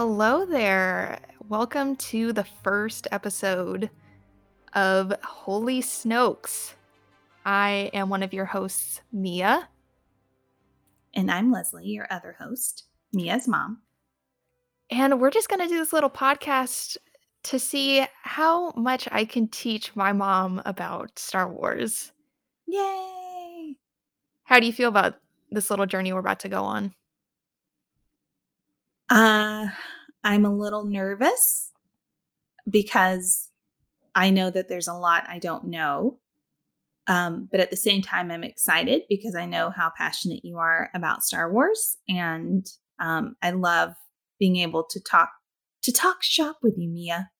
Hello there. Welcome to the first episode of Holy Snokes. I am one of your hosts, Mia. And I'm Leslie, your other host, Mia's mom. And we're just going to do this little podcast to see how much I can teach my mom about Star Wars. Yay! How do you feel about this little journey we're about to go on? Uh, I'm a little nervous because I know that there's a lot I don't know. Um, but at the same time, I'm excited because I know how passionate you are about Star Wars, and um, I love being able to talk to talk shop with you, Mia.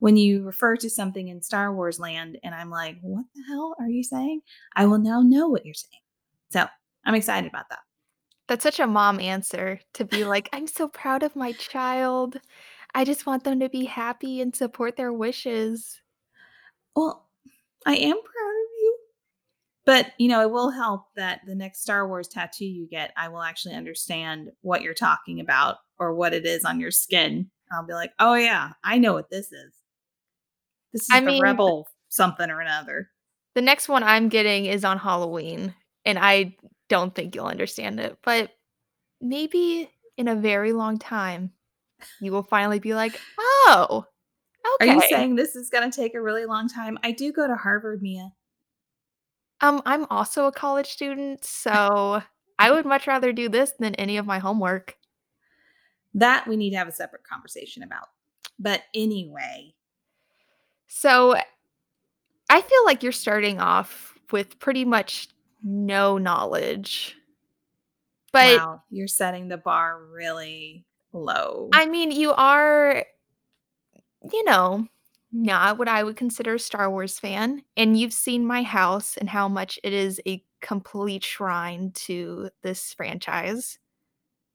When you refer to something in Star Wars land, and I'm like, "What the hell are you saying?" I will now know what you're saying. So I'm excited about that. That's such a mom answer to be like, "I'm so proud of my child. I just want them to be happy and support their wishes." Well, I am proud of you. But, you know, it will help that the next Star Wars tattoo you get, I will actually understand what you're talking about or what it is on your skin. I'll be like, "Oh yeah, I know what this is. This is I the mean- rebel something or another." The next one I'm getting is on Halloween, and I don't think you'll understand it, but maybe in a very long time, you will finally be like, "Oh, Are okay." you saying this is going to take a really long time? I do go to Harvard, Mia. um, I'm also a college student, so I would much rather do this than any of my homework. That we need to have a separate conversation about. But anyway, So I feel like you're starting off with pretty much no knowledge. But wow, you're setting the bar really low. I mean, you are, you know, not what I would consider a Star Wars fan. And you've seen my house and how much it is a complete shrine to this franchise.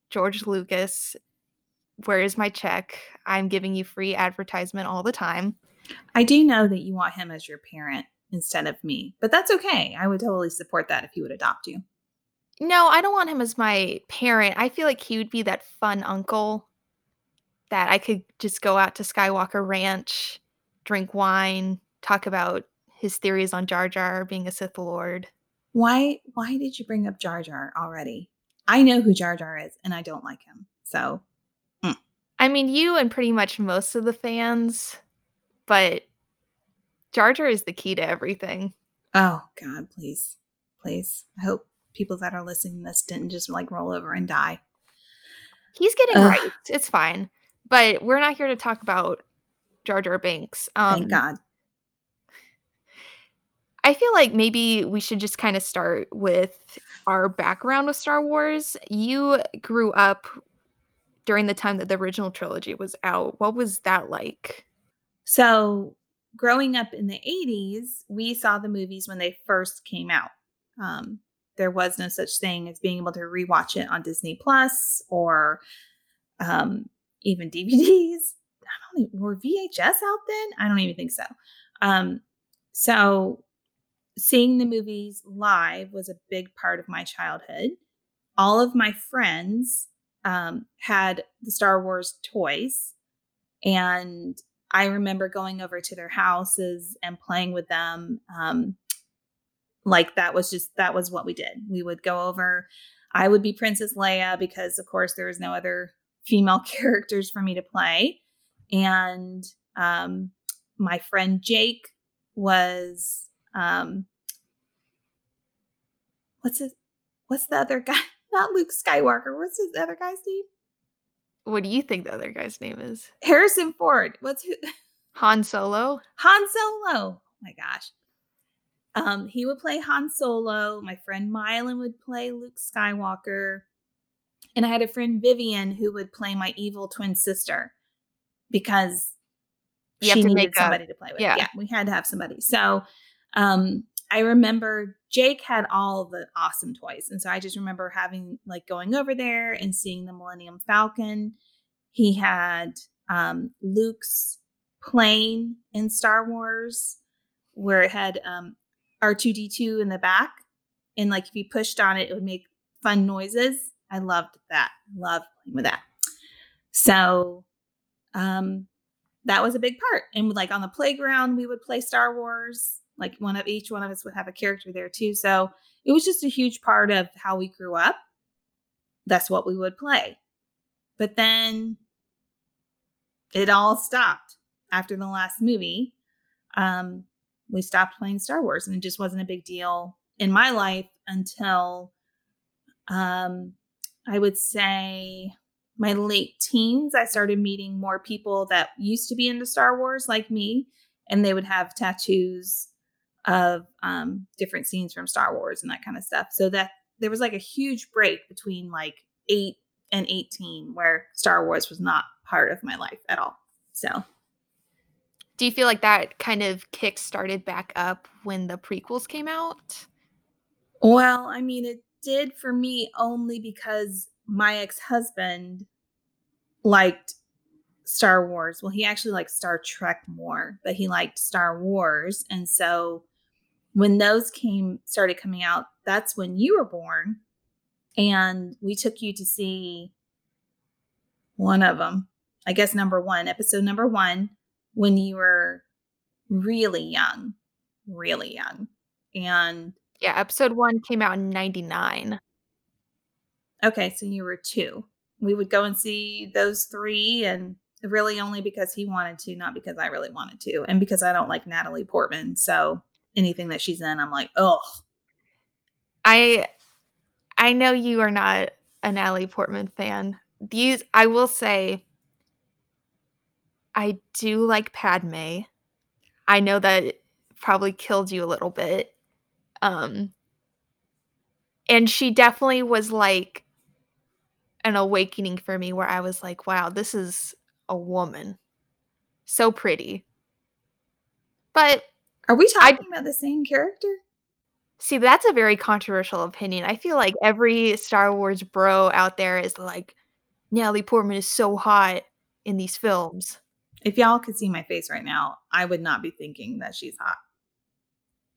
George Lucas, where is my check? I'm giving you free advertisement all the time. I do know that you want him as your parent instead of me, but that's okay. I would totally support that if he would adopt you. No, I don't want him as my parent. I feel like he would be that fun uncle that I could just go out to Skywalker Ranch, drink wine, talk about his theories on Jar Jar being a Sith Lord. Why why did you bring up Jar Jar already? I know who Jar Jar is and I don't like him. So, mm. I mean, you and pretty much most of the fans, but Jar Jar is the key to everything. oh god, please. Please. I hope people that are listening to this didn't just like roll over and die. He's getting Ugh. right. It's fine. But we're not here to talk about Jar Jar Binks. Um, Thank God. I feel like maybe we should just kind of start with our background with Star Wars. You grew up during the time that the original trilogy was out. What was that like? So, growing up in the 80s, we saw the movies when they first came out. Um, there was no such thing as being able to rewatch it on Disney Plus or um, even DVDs. I don't even, were VHS out then? I don't even think so. Um, so, seeing the movies live was a big part of my childhood. All of my friends um, had the Star Wars toys, and I remember going over to their houses and playing with them. Um, like that was just that was what we did. We would go over. I would be Princess Leia because, of course, there was no other female characters for me to play, and um, my friend Jake was um, what's his what's the other guy? Not Luke Skywalker. What's his other guy's name? What do you think the other guy's name is? Harrison Ford. What's who? Han Solo? Han Solo. Oh my gosh. Um, he would play Han Solo. My friend Mylan would play Luke Skywalker. And I had a friend Vivian who would play my evil twin sister because You she to needed make a- somebody to play with. yeah. Yeah. we had to have somebody. So um I remember Jake had all the awesome toys. And so I just remember having like going over there and seeing the Millennium Falcon. He had um Luke's plane in Star Wars where it had um R2D2 in the back. And like if you pushed on it, it would make fun noises. I loved that. Loved playing with that. So um that was a big part. And like on the playground, we would play Star Wars. Like one of each one of us would have a character there too. So it was just a huge part of how we grew up. That's what we would play. But then it all stopped after the last movie. Um, we stopped playing Star Wars, and it just wasn't a big deal in my life until um, I would say my late teens. I started meeting more people that used to be into Star Wars like me, and they would have tattoos of um, different scenes from Star Wars and that kind of stuff. So that there was like a huge break between like eight and 18 where Star Wars was not part of my life at all. So do you feel like that kind of kick started back up when the prequels came out? Well, I mean, it did for me only because my ex husband liked Star Wars. Well, he actually liked Star Trek more, but he liked Star Wars. And so when those came started coming out, that's when you were born. And we took you to see one of them. I guess number 1, episode number 1 when you were really young, really young. And yeah, episode 1 came out in 99. Okay, so you were 2. We would go and see those 3 and really only because he wanted to, not because I really wanted to, and because I don't like Natalie Portman. So anything that she's in, I'm like, oh. I I know you are not a Natalie Portman fan. These I will say I do like Padme. I know that probably killed you a little bit. Um and she definitely was like an awakening for me where I was like, wow, this is a woman. So pretty. But are we talking I, about the same character? See, that's a very controversial opinion. I feel like every Star Wars bro out there is like, Natalie Portman is so hot in these films. If y'all could see my face right now, I would not be thinking that she's hot.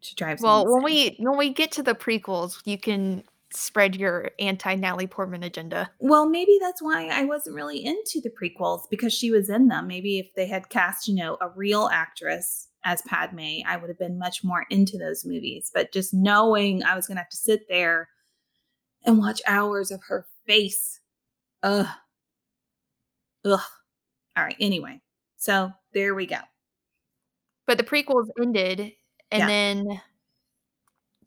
She drives. Well, when we when we get to the prequels, you can spread your anti Natalie Portman agenda. Well, maybe that's why I wasn't really into the prequels because she was in them. Maybe if they had cast, you know, a real actress as Padme, I would have been much more into those movies. But just knowing I was going to have to sit there and watch hours of her face. Ugh. Ugh. All right. Anyway, so there we go. But the prequels ended, and yeah. then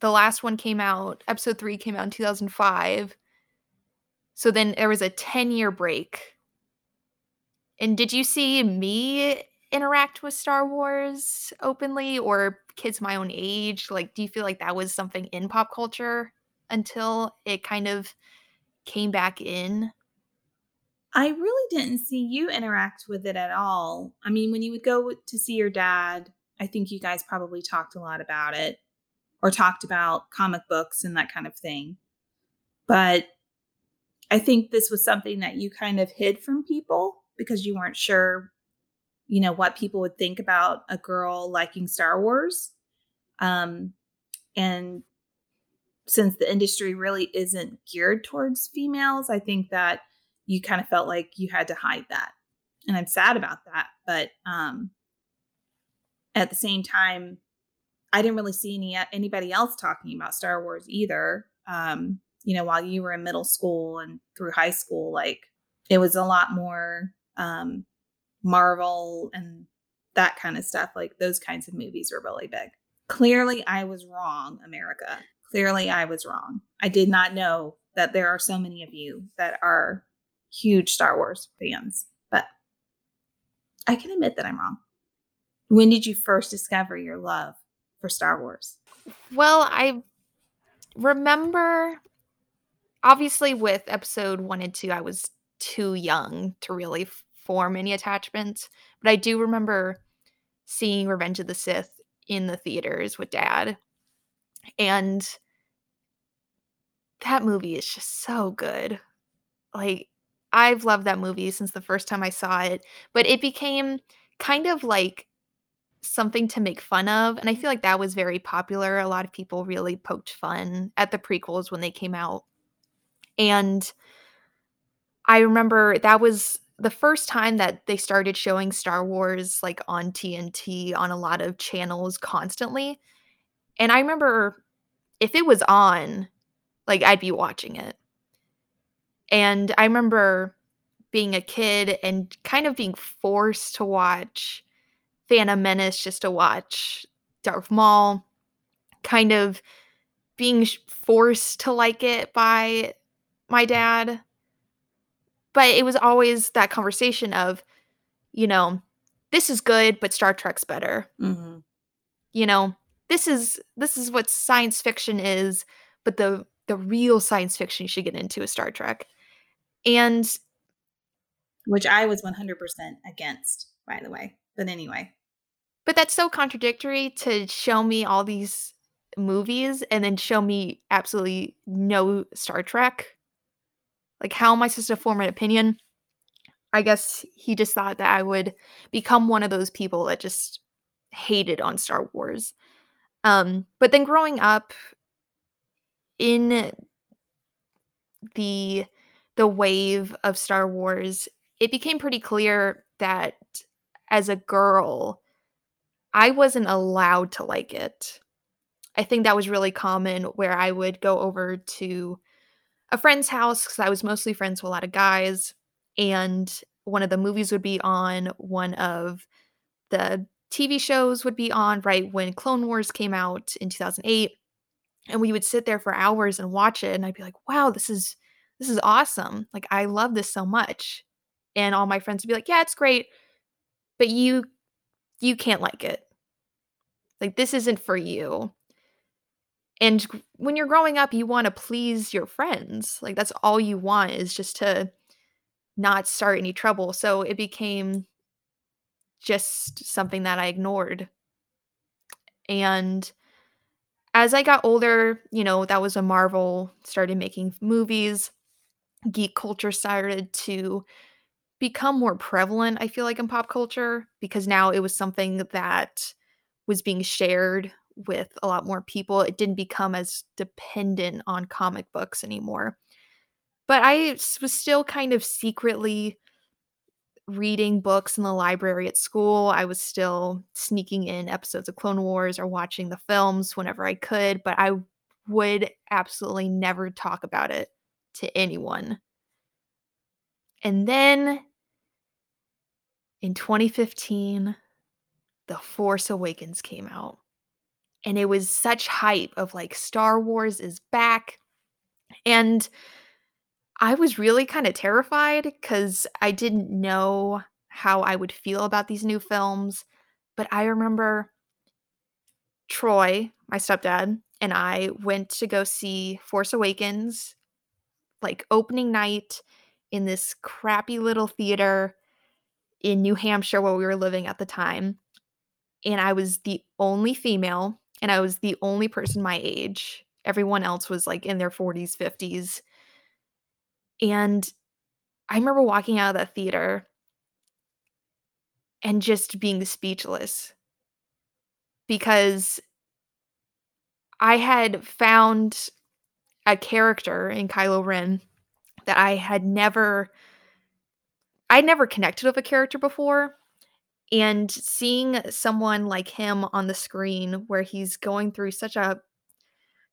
the last one came out, episode three came out in 2005. So then there was a 10 year break. And did you see me interact with Star Wars openly or kids my own age? Like, do you feel like that was something in pop culture until it kind of came back in? I really didn't see you interact with it at all. I mean, when you would go to see your dad, I think you guys probably talked a lot about it or talked about comic books and that kind of thing. But I think this was something that you kind of hid from people because you weren't sure, you know, what people would think about a girl liking Star Wars. Um, and since the industry really isn't geared towards females, I think that you kind of felt like you had to hide that. And I'm sad about that. But um, at the same time, I didn't really see any anybody else talking about Star Wars either. Um, you know, while you were in middle school and through high school, like it was a lot more um, Marvel and that kind of stuff. Like those kinds of movies were really big. Clearly, I was wrong, America. Clearly, I was wrong. I did not know that there are so many of you that are huge Star Wars fans, but I can admit that I'm wrong. When did you first discover your love for Star Wars? Well, I remember obviously with episode 1 and 2 I was too young to really form any attachments, but I do remember seeing Revenge of the Sith in the theaters with dad. And that movie is just so good. Like I've loved that movie since the first time I saw it, but it became kind of like something to make fun of. And I feel like that was very popular. A lot of people really poked fun at the prequels when they came out. And I remember that was the first time that they started showing Star Wars, like, on TNT on a lot of channels constantly, and I remember if it was on, like, I'd be watching it. And I remember being a kid and kind of being forced to watch Phantom Menace just to watch Darth Maul, kind of being forced to like it by my dad. But it was always that conversation of, you know, "This is good, but Star Trek's better." Mhm. You know, "This is this is what science fiction is, but the the real science fiction you should get into is Star Trek." And Which I was 100% against, by the way, but anyway. But that's so contradictory to show me all these movies and then show me absolutely no Star Trek. Like, how am I supposed to form an opinion? I guess he just thought that I would become one of those people that just hated on Star Wars. Um, but then growing up in the the wave of Star Wars, it became pretty clear that as a girl, I wasn't allowed to like it. I think that was really common where I would go over to a friend's house because I was mostly friends with a lot of guys, and one of the movies would be on, one of the TV shows would be on right when Clone Wars came out in 2008, and we would sit there for hours and watch it, and I'd be like, "Wow, this is this is awesome, like, I love this so much." And all my friends would be like, "Yeah, it's great, but you you can't like it." Like, "This isn't for you." And when you're growing up, you wanna please your friends, like, that's all you want is just to not start any trouble, so it became just something that I ignored. And as I got older, you know, that was a Marvel started making movies, geek culture started to become more prevalent, I feel like, in pop culture, because now it was something that was being shared with a lot more people, it didn't become as dependent on comic books anymore. But I was still kind of secretly reading books in the library at school, I was still sneaking in episodes of Clone Wars or watching the films whenever I could, but I would absolutely never talk about it to anyone. And then in 2015, The Force Awakens came out, and it was such hype of, like, Star Wars is back, and I was really kinda terrified because I didn't know how I would feel about these new films, but I remember Troy, my stepdad, and I went to go see Force Awakens, like, opening night in this crappy little theater in New Hampshire where we were living at the time, and I was the only female, and I was the only person my age, everyone else was, like, in their 40s, 50s. And I remember walking out of that theater and just being speechless. Because I had found a character in Kylo Ren that I had never I'd never connected with a character before, and seeing someone like him on the screen where he's going through such a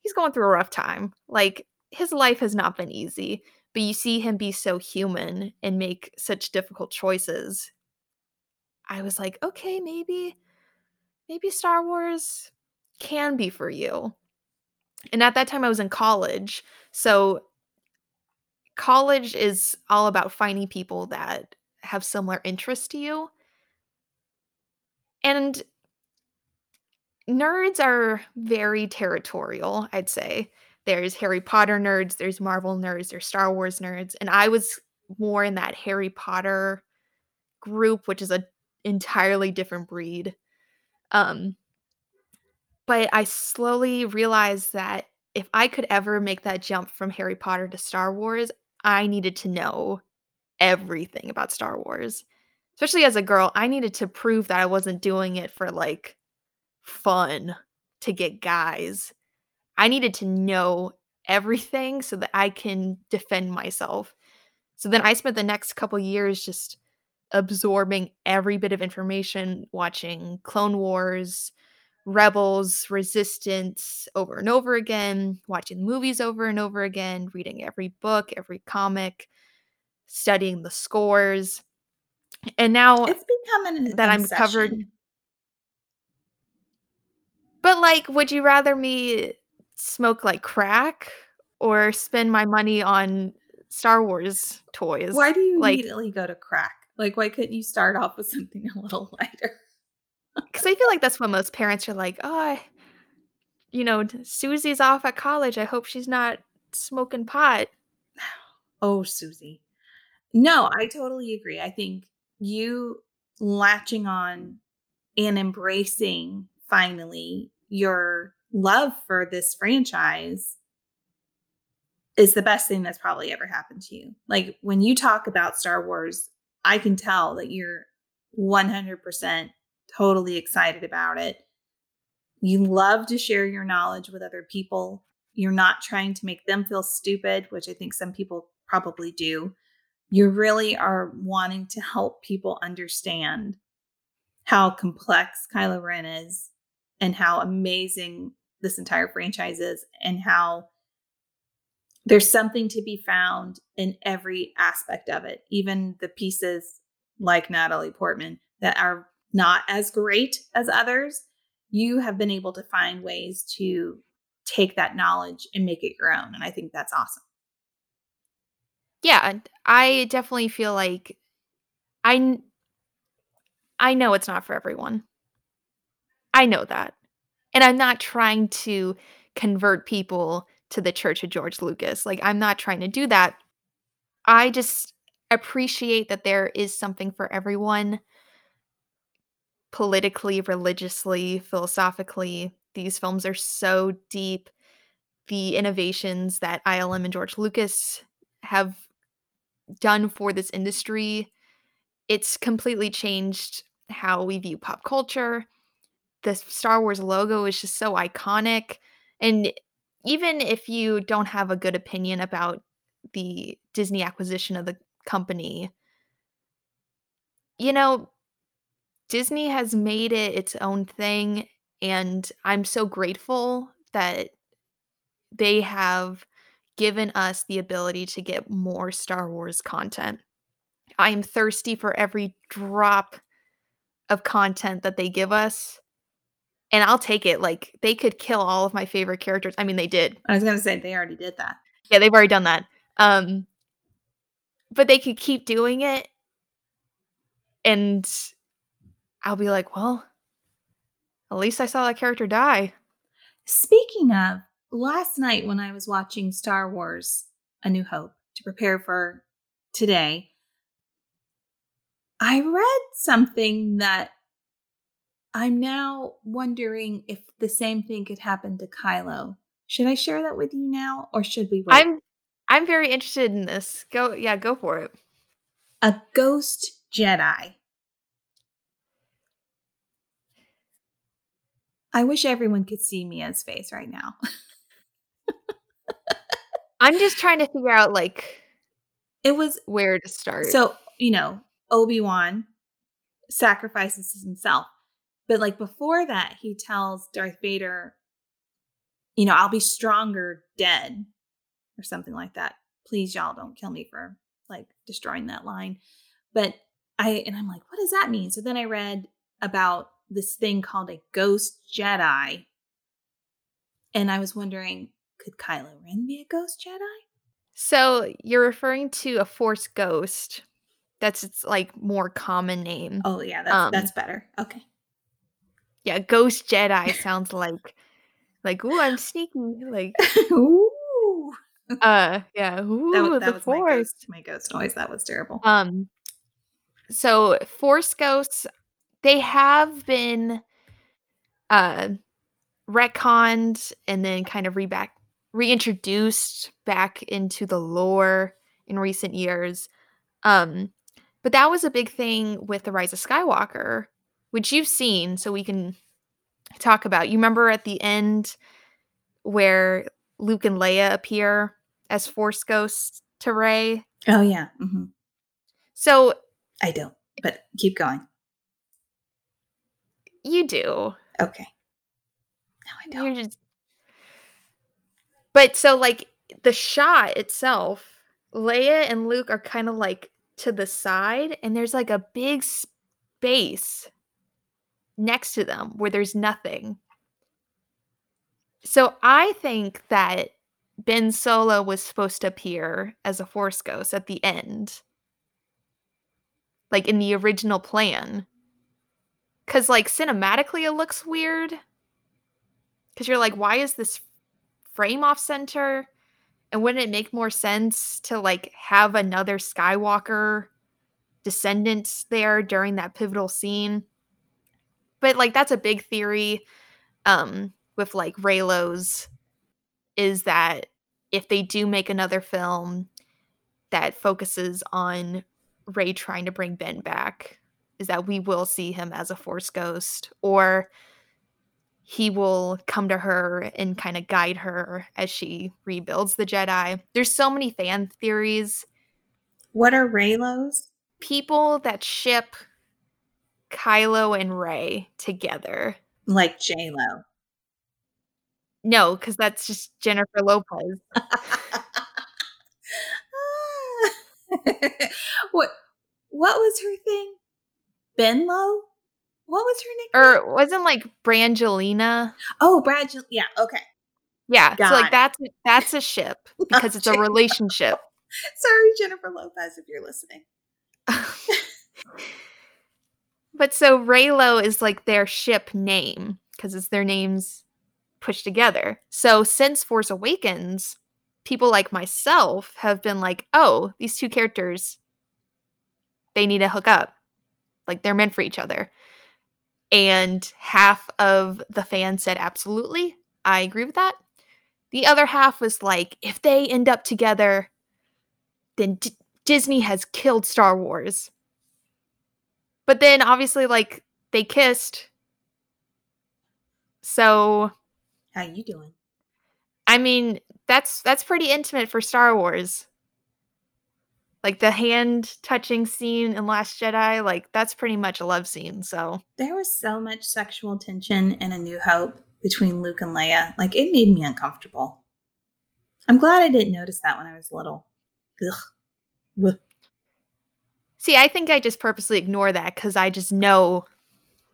he's going through a rough time, like, his life has not been easy, but you see him be so human and make such difficult choices. I was like, "Okay, maybe maybe Star Wars can be for you." And at that time, I was in college, so college is all about finding people that have similar interests to you. And nerds are very territorial, I'd say. There's Harry Potter nerds, there's Marvel nerds, there's Star Wars nerds, and I was more in that Harry Potter group, which is a entirely different breed. Um but I slowly realized that if I could ever make that jump from Harry Potter to Star Wars, I needed to know everything about Star Wars. Especially as a girl, I needed to prove that I wasn't doing it for, like, fun to get guys. I needed to know everything so that I can defend myself. So then I spent the next couple years just absorbing every bit of information, watching Clone Wars, Rebels, Resistance over and over again, watching movies over and over again, reading every book, every comic, studying the scores. And now It's becoming an that I'm covered. But, like, would you rather me smoke, like, crack or spend my money on Star Wars toys? Why do you Like immediately go to crack? Like, why couldn't you start off with something a little lighter? Because I feel like that's what most parents are like, "Oh, I you know, Susie's off at college, I hope she's not smoking pot." Oh, Susie. No, I totally agree. I think you latching on and embracing finally your love for this franchise is the best thing that's probably ever happened to you. Like when you talk about Star Wars, I can tell that you're 100% totally excited about it. You love to share your knowledge with other people. You're not trying to make them feel stupid, which I think some people probably do. You really are wanting to help people understand how complex Kylo Ren is and how amazing this entire franchise is and how there's something to be found in every aspect of it, even the pieces like Natalie Portman that are not as great as others. You have been able to find ways to take that knowledge and make it your own. And I think that's awesome. Yeah, I definitely feel like I I know it's not for everyone. I know that. And I'm not trying to convert people to the Church of George Lucas, like, I'm not trying to do that. I just appreciate that there is something for everyone politically, religiously, philosophically. These films are so deep. The innovations that ILM and George Lucas have done for this industry, it's completely changed how we view pop culture. The Star Wars logo is just so iconic, and even if you don't have a good opinion about the Disney acquisition of the company you know, Disney has made it its own thing, and I'm so grateful that they have given us the ability to get more Star Wars content. I am thirsty for every drop of content that they give us, and I'll take it, like, they could kill all of my favorite characters I mean, they did. I was gonna say they already did that. Yeah, they've already done that, um but they could keep doing it and I'll be like, "Well, at least I saw that character die." Speaking of, last night when I was watching Star Wars: A New Hope to prepare for today I read something that I'm now wondering if the same thing could happen to Kylo. Should I share that with you now, or should we wait? I'm I'm very interested in this. Go yeah, go for it. A ghost Jedi. I wish everyone could see Mia's face right now. I'm just trying to figure out, like It was where to start. so, you know, Obi-Wan sacrifices himself, but, like, before that, he tells Darth Vader you know, "I'll be stronger dead," or something like that. Please, y'all don't kill me for, like, destroying that line. But I and I'm like, "What does that mean?" So then I read about this thing called a ghost Jedi and I was wondering, could Kylo Ren be a ghost Jedi? So, you're referring to a Force ghost. That's its, like, more common name. Oh, yeah, that's Um that's better. Okay. Yeah, ghost Jedi sounds like like, "Ooh, I'm sneaky," like Ooh. uh, yeah, That "Ooh, that the was my Force." ghost my ghost noise, that was terrible. Um, so Force ghosts, they have been, uh, retconned and then kind of reback reintroduced back into the lore in recent years. Um, but that was a big thing with The Rise of Skywalker, which you've seen, so we can talk about. You remember at the end where Luke and Leia appear as Force ghosts to Rey? Oh yeah. hmm So I don't, but keep going. you do. Okay. No, I don't. You're just But so like the shot itself, Leia and Luke are kind of like to the side and there's like a big space next to them where there's nothing. So I think that Ben Solo was supposed to appear as a Force ghost at the end. Like in the original plan. Cuz like cinematically it looks weird. Cuz you're like why is this frame off center? And wouldn't it make more sense to like have another Skywalker descendant there during that pivotal scene? But like that's a big theory um with like Reylos is that if they do make another film that focuses on Rey trying to bring Ben back, is that we will see him as a force ghost or he will come to her and kind of guide her as she rebuilds the Jedi. There's so many fan theories. What are Reylos? People that ship Kylo and Rey together. Like J Lo. No, because that's just Jennifer Lopez. Ah. what what was her thing? Benlo? What was her name? Or er, wasn't like Brangelina? Oh, Brad. Yeah. Okay. Yeah. Got so like it. that's that's a ship because it's a relationship. Sorry, Jennifer Lopez, if you're listening. but so Reylo is like their ship name because it's their names pushed together. So since Force Awakens, people like myself have been like, oh, these two characters, they need to hook up. Like they're meant for each other. And half of the fans said, absolutely. I agree with that. The other half was like, if they end up together, then D- Disney has killed Star Wars. But then obviously, like, they kissed. So, How you doing? I mean, that's that's pretty intimate for Star Wars. Like the hand touching scene in Last Jedi, like that's pretty much a love scene. So, There was so much sexual tension in A New Hope between Luke and Leia. Like it made me uncomfortable. I'm glad I didn't notice that when I was little. Ugh. See, I think I just purposely ignore that cuz I just know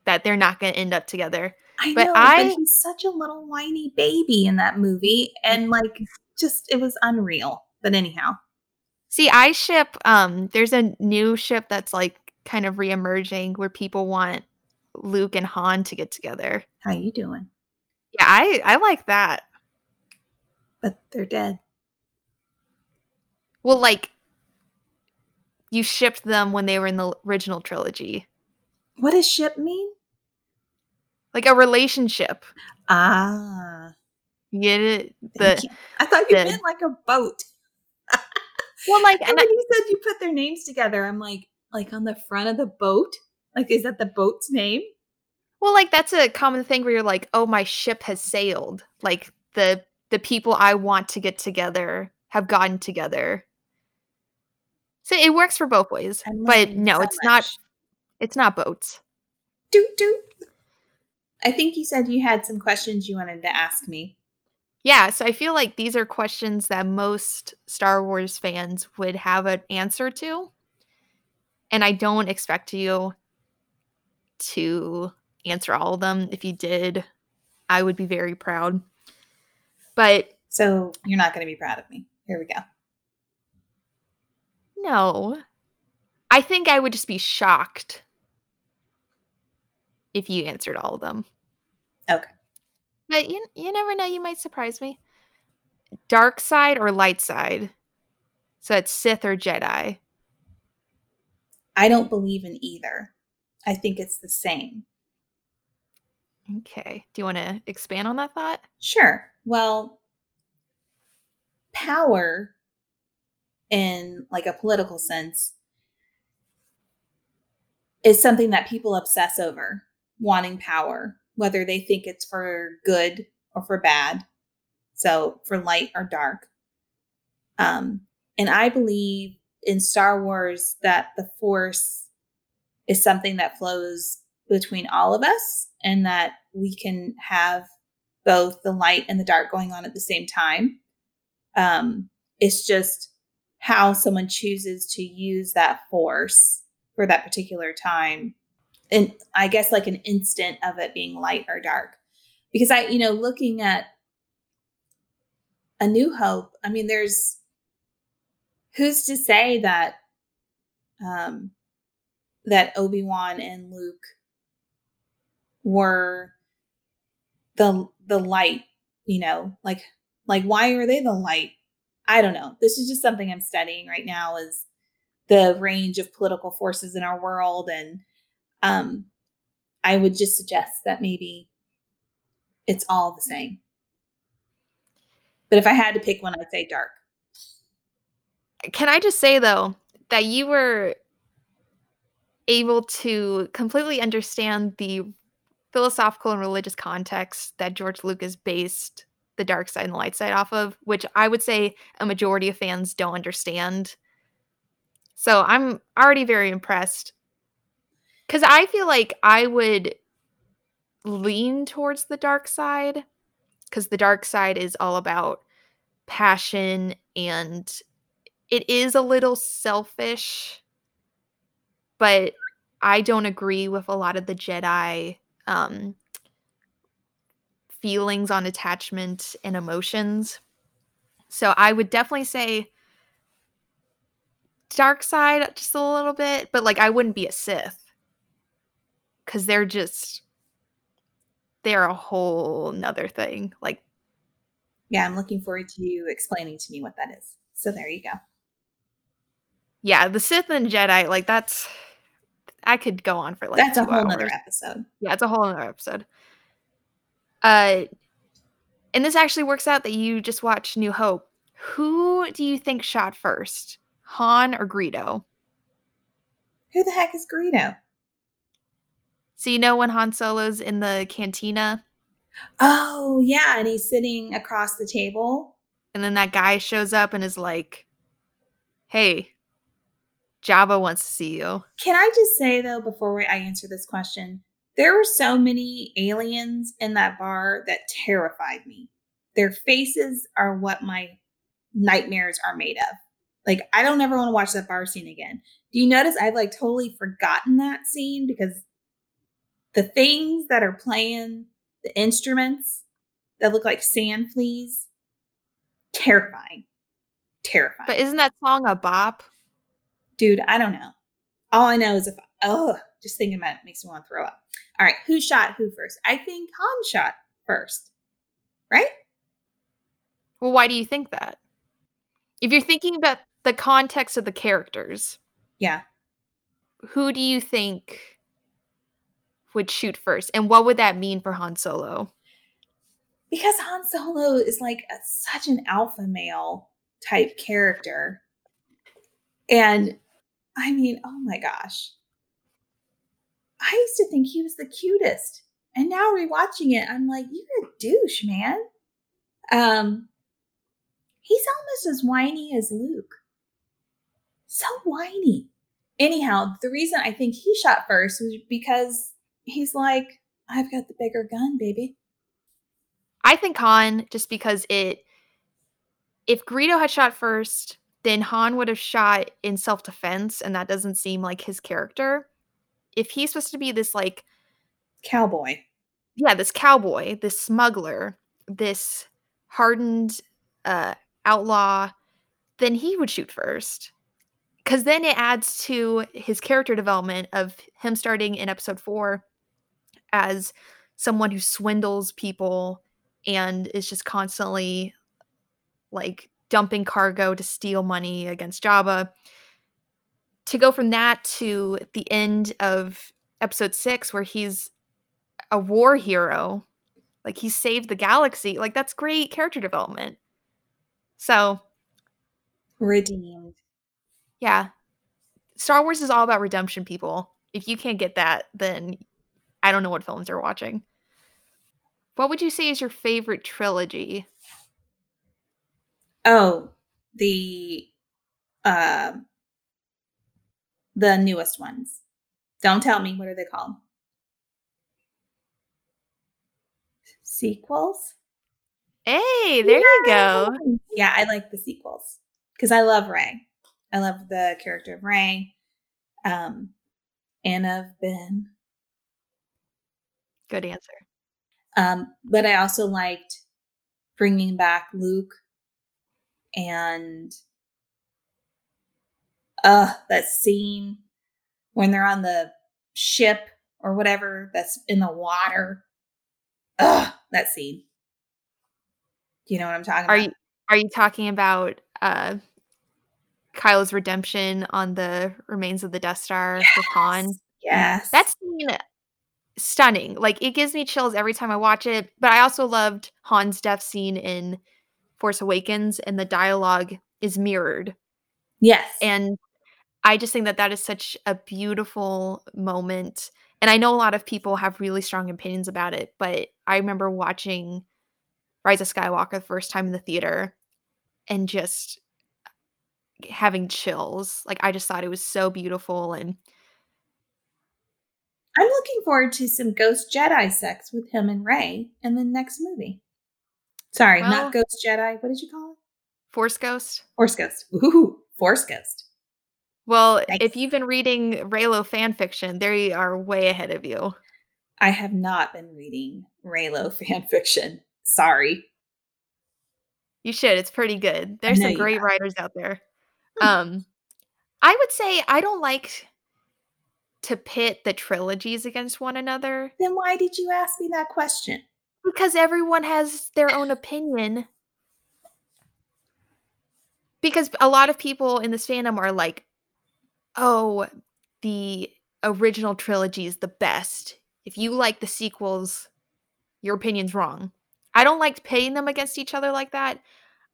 that they're not going to end up together. I But know, I- but he's such a little whiny baby in that movie, and like, just it was unreal. But anyhow, See, I ship um there's a new ship that's like kind of reemerging where people want Luke and Han to get together. how you doing? Yeah, I I like that. But they're dead. Well, like you shipped them when they were in the original trilogy. What does ship mean? Like a relationship. Ah, You get it? The. I thought you the- meant like a boat. Well, like And and I, you said you put their names together, I'm like, like on the front of the boat. Like, is that the boat's name? well, like that's a common thing where you're like, "Oh, my ship has sailed." Like the the people I want to get together have gotten together. So it works for both ways. But no, so it's not it's not boats. Doot doot. I think you said you had some questions you wanted to ask me. Yeah, so I feel like these are questions that most Star Wars fans would have an answer to. And I don't expect you to answer all of them. If you did, I would be very proud. But So you're not going to be proud of me. Here we go. no, I think I would just be shocked if you answered all of them. Okay. But you, you never know, you might surprise me. Dark side or light side? So it's Sith or Jedi. I don't believe in either. I think it's the same. Okay. Do you want to expand on that thought? Sure. Well, power in like a political sense is something that people obsess over, wanting power, whether they think it's for good or for bad. So, for light or dark. Um, and I believe in Star Wars that the Force is something that flows between all of us and that we can have both the light and the dark going on at the same time. Um, it's just how someone chooses to use that force for that particular time. And I guess like an instant of it being light or dark. Because I, you know, looking at A New Hope, I mean, there's who's to say that um that Obi-Wan and Luke were the the light, you know, like like why are they the light? I don't know. This is just something I'm studying right now is the range of political forces in our world and um I would just suggest that maybe it's all the same. But if I had to pick one, I'd say dark. Can I just say though that you were able to completely understand the philosophical and religious context that George Lucas based the dark side and the light side off of, which I would say a majority of fans don't understand. So I'm already very impressed. Cause I feel like I would lean towards the dark side. Cause the dark side is all about passion and it is a little selfish, but I don't agree with a lot of the Jedi um, feelings on attachment and emotions. So I would definitely say dark side just a little bit, but like I wouldn't be a Sith because they're just they're a whole nother thing. Like, yeah, I'm looking forward to you explaining to me what that is. So there you go. Yeah, the Sith and Jedi, like that's I could go on for like that's a whole hours. other episode. Yeah, it's a whole other episode. Uh, and this actually works out that you just watched New Hope. Who do you think shot first, Han or Greedo? Who the heck is Greedo? So you know when Han Solo's in the cantina? Oh, yeah, and he's sitting across the table. And then that guy shows up and is like, Hey, Jabba wants to see you. Can I just say though, before I answer this question, there were so many aliens in that bar that terrified me. Their faces are what my nightmares are made of. Like, I don't ever want to watch that bar scene again. Do you notice I've like totally forgotten that scene because the things that are playing, the instruments that look like sand fleas, terrifying. Terrifying. But isn't that song a bop? Dude, I don't know. All I know is if, oh, just thinking about it makes me want to throw up. All right, who shot who first? I think Han shot first, right? Well, why do you think that? If you're thinking about the context of the characters, yeah. Who do you think would shoot first, and what would that mean for Han Solo? Because Han Solo is like a, such an alpha male type character, and I mean, oh my gosh, I used to think he was the cutest. And now rewatching it, I'm like, you're a douche, man. Um, he's almost as whiny as Luke. So whiny. Anyhow, the reason I think he shot first was because he's like, I've got the bigger gun, baby. I think Han, just because it, if Greedo had shot first, then Han would have shot in self defense, and that doesn't seem like his character if he's supposed to be this like cowboy, yeah, this cowboy, this smuggler, this hardened uh, outlaw, then he would shoot first. Because then it adds to his character development of him starting in episode four as someone who swindles people and is just constantly like dumping cargo to steal money against Jabba. To go from that to the end of episode six where he's a war hero like he saved the galaxy like that's great character development. So redeemed. Yeah. Star wars is all about redemption people. If you can't get that then i don't know what films you're watching what would you say is your favorite trilogy oh the uh The newest ones. Don't tell me. What are they called? Sequels? Hey, there you go. Yeah, I like the sequels because I love Rey. I love the character of Rey um, and of Ben. Good answer. Um, but I also liked bringing back Luke and uh that scene when they're on the ship or whatever that's in the water. Ugh, that scene. You know what I'm talking Are about? you are you talking about uh Kylo's redemption on the remains of the Death Star with Han? Yes. That scene stunning. Like it gives me chills every time I watch it. But I also loved Han's death scene in Force Awakens, and the dialogue is mirrored. yes. And I just think that that is such a beautiful moment. And I know a lot of people have really strong opinions about it, but I remember watching Rise of Skywalker the first time in the theater and just having chills. Like I just thought it was so beautiful and I'm looking forward to some Ghost Jedi sex with him and Rey in the next movie. Sorry, Well- not Ghost Jedi. What did you call it? Force Ghost. Force Ghost. Ooh, Force Ghost. Well, Nice. if you've been reading Reylo fan fiction, they are way ahead of you. I have not been reading Reylo fan fiction. Sorry. You should. It's pretty good. There's some great writers out there. Hmm. Um I would say I don't like to pit the trilogies against one another Then why did you ask me that question? because everyone has their own opinion. Because a lot of people in this fandom are like, "Oh, the original trilogy is the best. If you like the sequels, your opinion's wrong." I don't like pitting them against each other like that.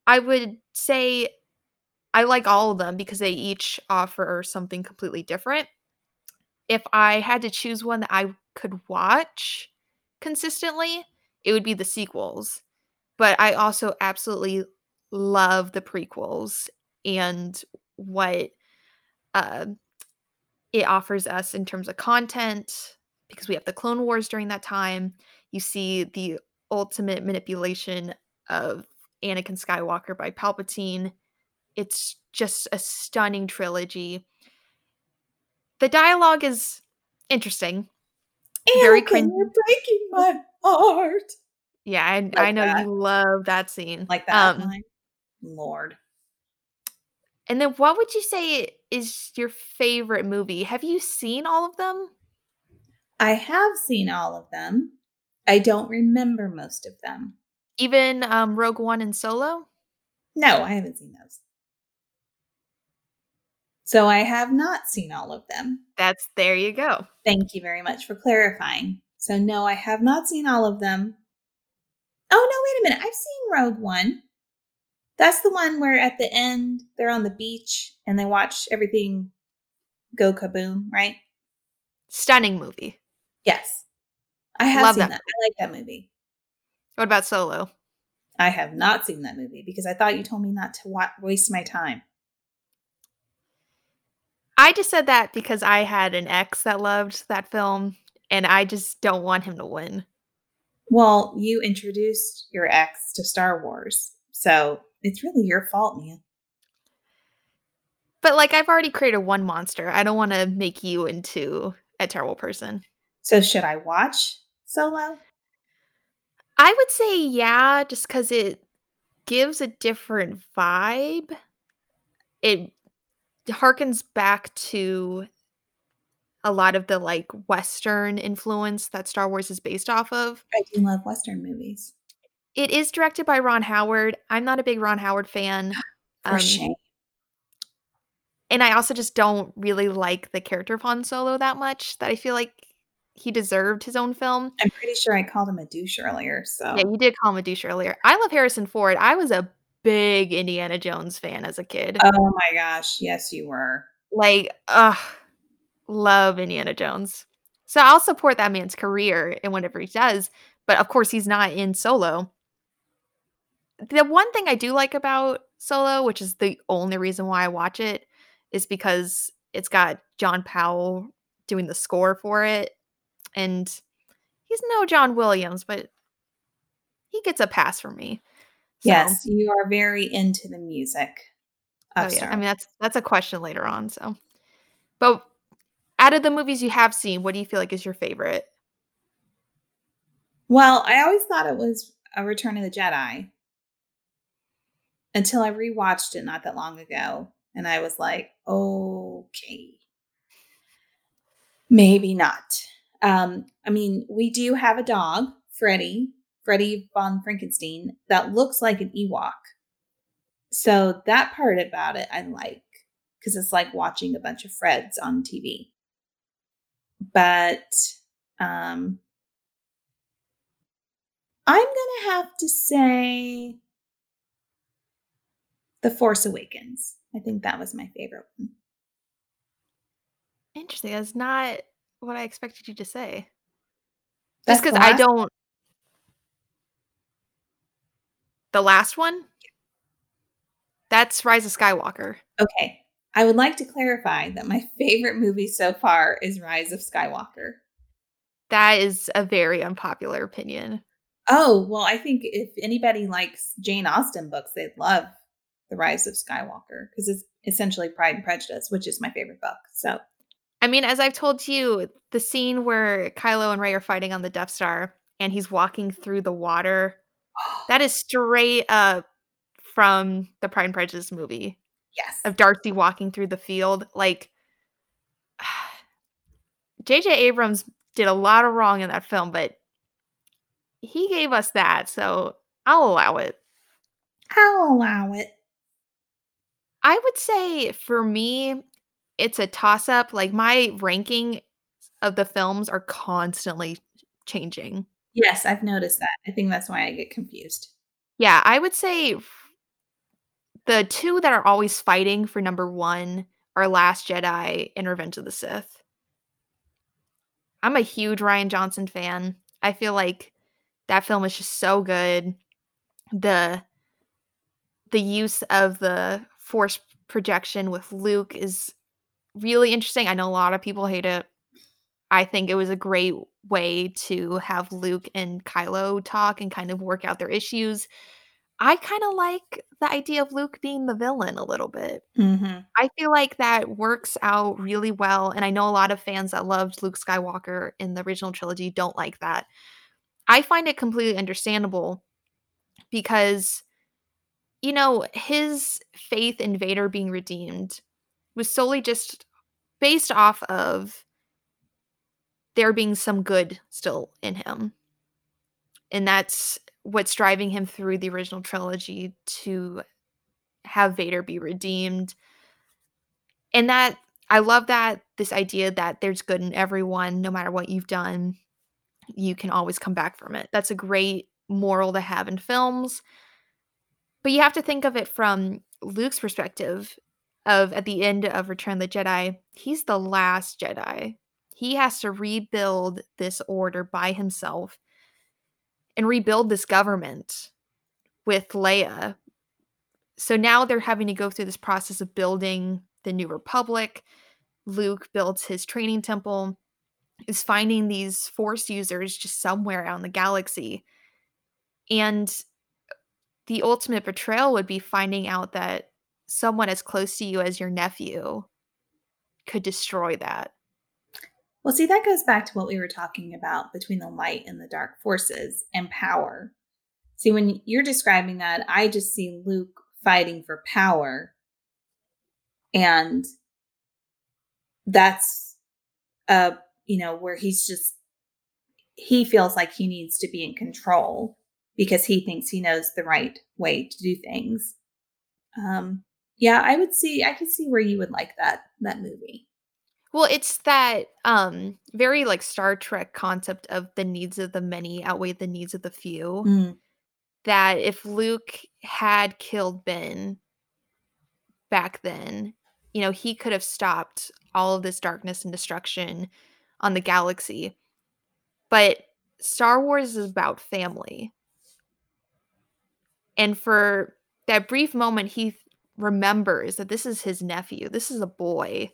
I would say I like all of them because they each offer something completely different. If I had to choose one that I could watch consistently, it would be the sequels. But I also absolutely love the prequels and what uh, it offers us in terms of content because we have the Clone Wars during that time. You see the ultimate manipulation of Anakin Skywalker by Palpatine. It's just a stunning trilogy. The dialogue is interesting. Very Anakin, cringy. you're breaking my heart. Yeah, I, Like I know that. you love that scene. Like that Um. Lord. and then what would you say is your favorite movie? Have you seen all of them? I have seen all of them. I don't remember most of them. Even um, Rogue One and Solo? No, I haven't seen those. So I have not seen all of them. That's there you go. Thank you very much for clarifying. So, no, I have not seen all of them. Oh, no, wait a minute. I've seen Rogue One. That's the one where at the end they're on the beach and they watch everything go kaboom, right? Stunning movie. Yes. I have Love seen that that. I like that movie. What about Solo? I have not seen that movie because I thought you told me not to wa- waste my time. I just said that because I had an ex that loved that film and I just don't want him to win. Well, you introduced your ex to Star Wars. So it's really your fault, Mia. But like I've already created one monster. I don't want to make you into a terrible person. So should I watch Solo? I would say yeah, just because it gives a different vibe. It harkens back to a lot of the like Western influence that Star Wars is based off of. I do love Western movies. It is directed by Ron Howard. I'm not a big Ron Howard fan. For Um, shame. and I also just don't really like the character of Han Solo that much that I feel like he deserved his own film. I'm pretty sure I called him a douche earlier. So Yeah, you did call him a douche earlier. I love Harrison Ford. I was a big Indiana Jones fan as a kid. Oh my gosh. Yes, you were. like, ugh, love Indiana Jones. So I'll support that man's career in whatever he does. But of course, he's not in Solo. The one thing I do like about Solo, which is the only reason why I watch it, is because it's got John Powell doing the score for it, and he's no John Williams, but he gets a pass from me. So Yes, you are very into the music Oh, yeah. I mean, that's that's a question later on, so but out of the movies you have seen, what do you feel like is your favorite? Well, I always thought it was a Return of the Jedi until I rewatched it not that long ago, and I was like, "Okay, maybe not." Um, I mean, we do have a dog, Freddie, Freddie von Frankenstein, that looks like an Ewok. So that part about it I like because it's like watching a bunch of Freds on TV. But um I'm gonna have to say The Force Awakens. I think that was my favorite one. Interesting, that's not what I expected you to say. Just That's 'cause I don't The last one? That's Rise of Skywalker. Okay. I would like to clarify that my favorite movie so far is Rise of Skywalker. That is a very unpopular opinion. Oh, well, I think if anybody likes Jane Austen books, they'd love The Rise of Skywalker because it's essentially Pride and Prejudice, which is my favorite book. So, I mean, as I've told you, the scene where Kylo and Rey are fighting on the Death Star and he's walking through the water, that is straight up from the Pride and Prejudice movie yes. of Darcy walking through the field. Like, J.J. Abrams did a lot of wrong in that film, but he gave us that, so I'll allow it. I'll allow it. I would say for me, it's a toss up. Like, my ranking of the films are constantly changing. Yes, I've noticed that. I think that's why I get confused. Yeah, I would say the 2 that are always fighting for number 1 are Last Jedi and Revenge of the Sith. I'm a huge Rian Johnson fan. I feel like that film is just so good. The the use of the force projection with Luke is really interesting. I know a lot of people hate it. I think it was a great way to have Luke and Kylo talk and kind of work out their issues. I kinda like the idea of Luke being the villain a little bit. Mhm. I feel like that works out really well, and I know a lot of fans that loved Luke Skywalker in the original trilogy don't like that. I find it completely understandable because, you know, his faith in Vader being redeemed was solely just based off of there being some good still in him. And that's what's driving him through the original trilogy to have Vader be redeemed. And that I love that this idea that there's good in everyone, no matter what you've done, you can always come back from it. That's a great moral to have in films. But you have to think of it from Luke's perspective of at the end of Return of the Jedi, he's the last Jedi. He has to rebuild this order by himself and rebuild this government with Leia. So now they're having to go through this process of building the New Republic. Luke builds his training temple, is finding these force users just somewhere out in the galaxy. And the ultimate betrayal would be finding out that someone as close to you as your nephew could destroy that. Well, see, that goes back to what we were talking about between the light and the dark forces and power. See, when you're describing that, I just see Luke fighting for power. And that's uh, you know, where he's just he feels like he needs to be in control because he thinks he knows the right way to do things. Um, yeah, I would see I could see where you would like that that movie. Well, it's that um very like Star Trek concept of the needs of the many outweigh the needs of the few. Mm, That if Luke had killed Ben back then, you know, he could have stopped all of this darkness and destruction on the galaxy. But Star Wars is about family. And for that brief moment, he th- remembers that this is his nephew. This is a boy.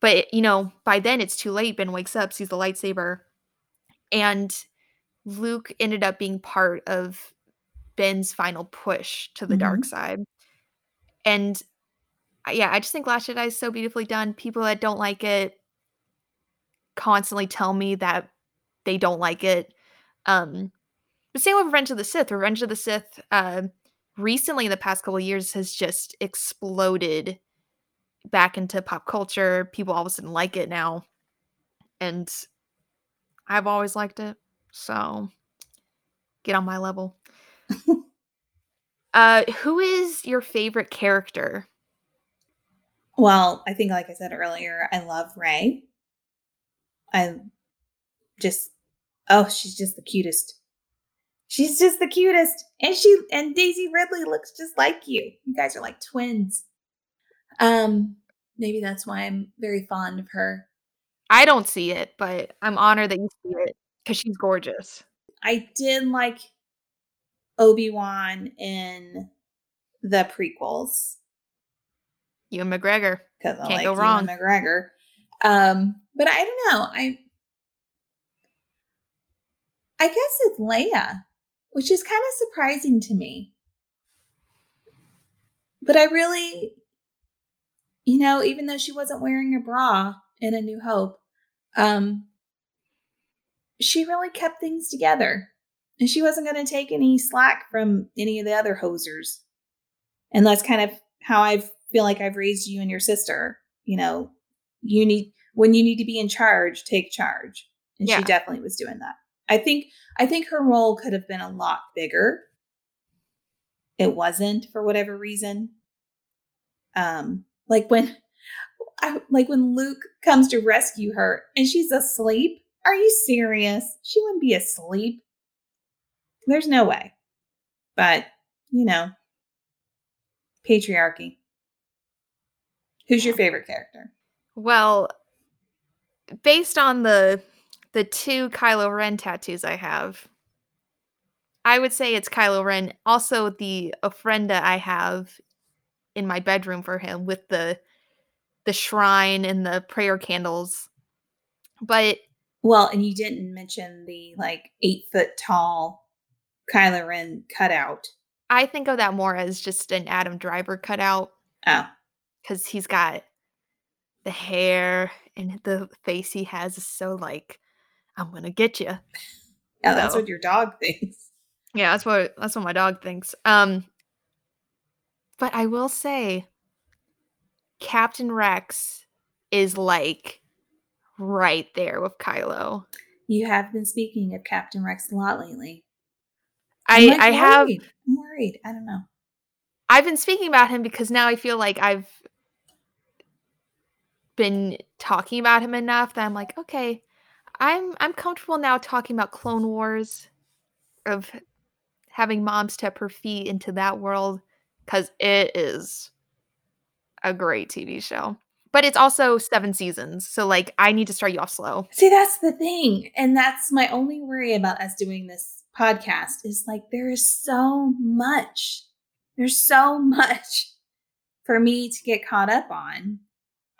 But, you know, by then it's too late. Ben wakes up, sees the lightsaber, and Luke ended up being part of Ben's final push to the dark Mhm. side. And uh, yeah, I just think Last Jedi is so beautifully done. People that don't like it constantly tell me that they don't like it. Um, but same with Revenge of the Sith. Revenge of the Sith, uh, recently in the past couple of years has just exploded back into pop culture. People all of a sudden like it now. And I've always liked it. So get on my level. uh who is your favorite character? Well, I think, like I said earlier, I love Rey. I just, oh, she's just the cutest. She's just the cutest, and she and Daisy Ridley looks just like you. You guys are like twins. Um, maybe that's why I'm very fond of her. I don't see it, but I'm honored that you see it because she's gorgeous. I did like Obi Wan in the prequels Ewan McGregor. because I Can't go Ewan wrong. McGregor. Um, but I don't know. I I guess it's Leia, which is kind of surprising to me. But I really, you know, even though she wasn't wearing a bra in A New Hope, um, she really kept things together. And she wasn't going to take any slack from any of the other hosers. And that's kind of how I feel like I've raised you and your sister. You know, you need, when you need to be in charge, take charge. And Yeah. she definitely was doing that. I think, I think her role could have been a lot bigger. It wasn't for whatever reason. Um, like when, I, like when Luke comes to rescue her and she's asleep. Are you serious? She wouldn't be asleep. There's no way. But, you know, patriarchy. Who's your favorite character? Well, based on the the two Kylo Ren tattoos I have, I would say it's Kylo Ren. Also, the ofrenda I have in my bedroom for him with the the shrine and the prayer candles. But Well, and you didn't mention the like eight foot tall Kylo Ren cutout. I think of that more as just an Adam Driver cutout Oh, because he's got the hair and the face he has is so like, I'm gonna get you. yeah, that's what your dog thinks. Yeah, that's what that's what my dog thinks. Um but I will say Captain Rex is like right there with Kylo. You have been speaking of Captain Rex a lot lately. I like, I have. I'm worried. I don't know. I've been speaking about him because now I feel like I've been talking about him enough that I'm like, okay, I'm I'm comfortable now talking about Clone Wars of having mom step her feet into that world cuz it is a great TV show. But it's also 7 seasons. So like I need to start you off slow. See, that's the thing. And that's my only worry about us doing this podcast is like there is so much. There's so much for me to get caught up on.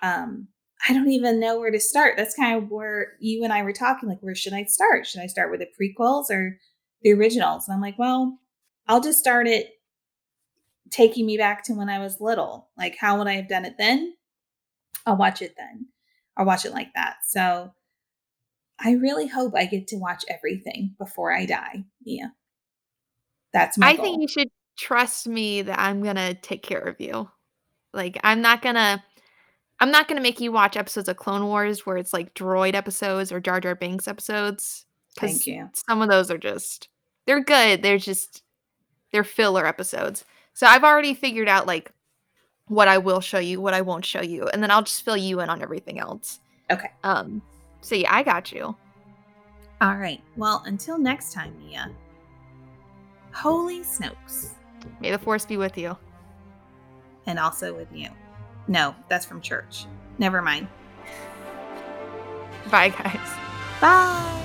Um, I don't even know where to start. That's kind of where you and I were talking. Like, where should I start? Should I start with the prequels or the originals? And I'm like, well, I'll just start it taking me back to when I was little. Like, how would I have done it then? I'll watch it then. I'll watch it like that. So I really hope I get to watch everything before I die. Yeah. That's my I goal. think you should trust me that I'm going to take care of you. Like I'm not going to I'm not going to make you watch episodes of Clone Wars where it's like droid episodes or Jar Jar Binks episodes Thank you. some of those are just they're good. They're just they're filler episodes. So I've already figured out like what I will show you, what I won't show you, and then I'll just fill you in on everything else. Okay. Um so yeah, I got you. All right. Well, until next time, Mia. Holy Snokes. May the force be with you. And also with you. No, that's from church. Never mind. Bye guys. Bye.